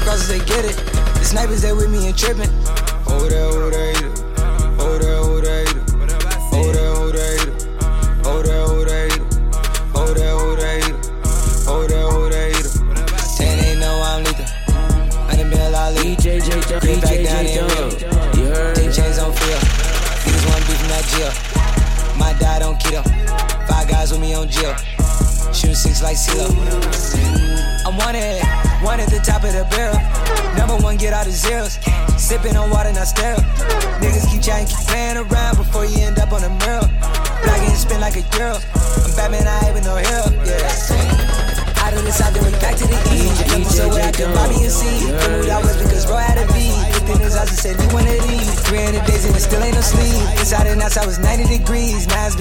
crosses, they get it. The snipers, they with me and tripping. Over there, over there, eat it. Over there, over there, eat it. Over there, over there, eat it. Over there, over there, eat it. Over there, over there, eat it. Over there, over there, eat it. Ten ain't know I'm lethal. I done been a lot lethal. DJ J Creep back down DJ in real. Dub. You heard? Take chains on feel. Niggas wanna be from that jail. My dad on keto. Five guys with me on jail. Shooting six like CeeLo. I'm wanted, one at the top of the barrel. Number one, get out of zeros. Sipping on water, not sterile. Niggas keep trying, keep playing around before you end up on the mural. Black and spin like a girl. I'm Batman, I ain't with no hell. Yeah. Out of this, I do it back to the east. Come so where I could Bobby and see. Move out west because bro had a V. Looked in his eyes and said, You one of these. 300 days and it still ain't no sleep. Inside and outside was 90 degrees. Now it's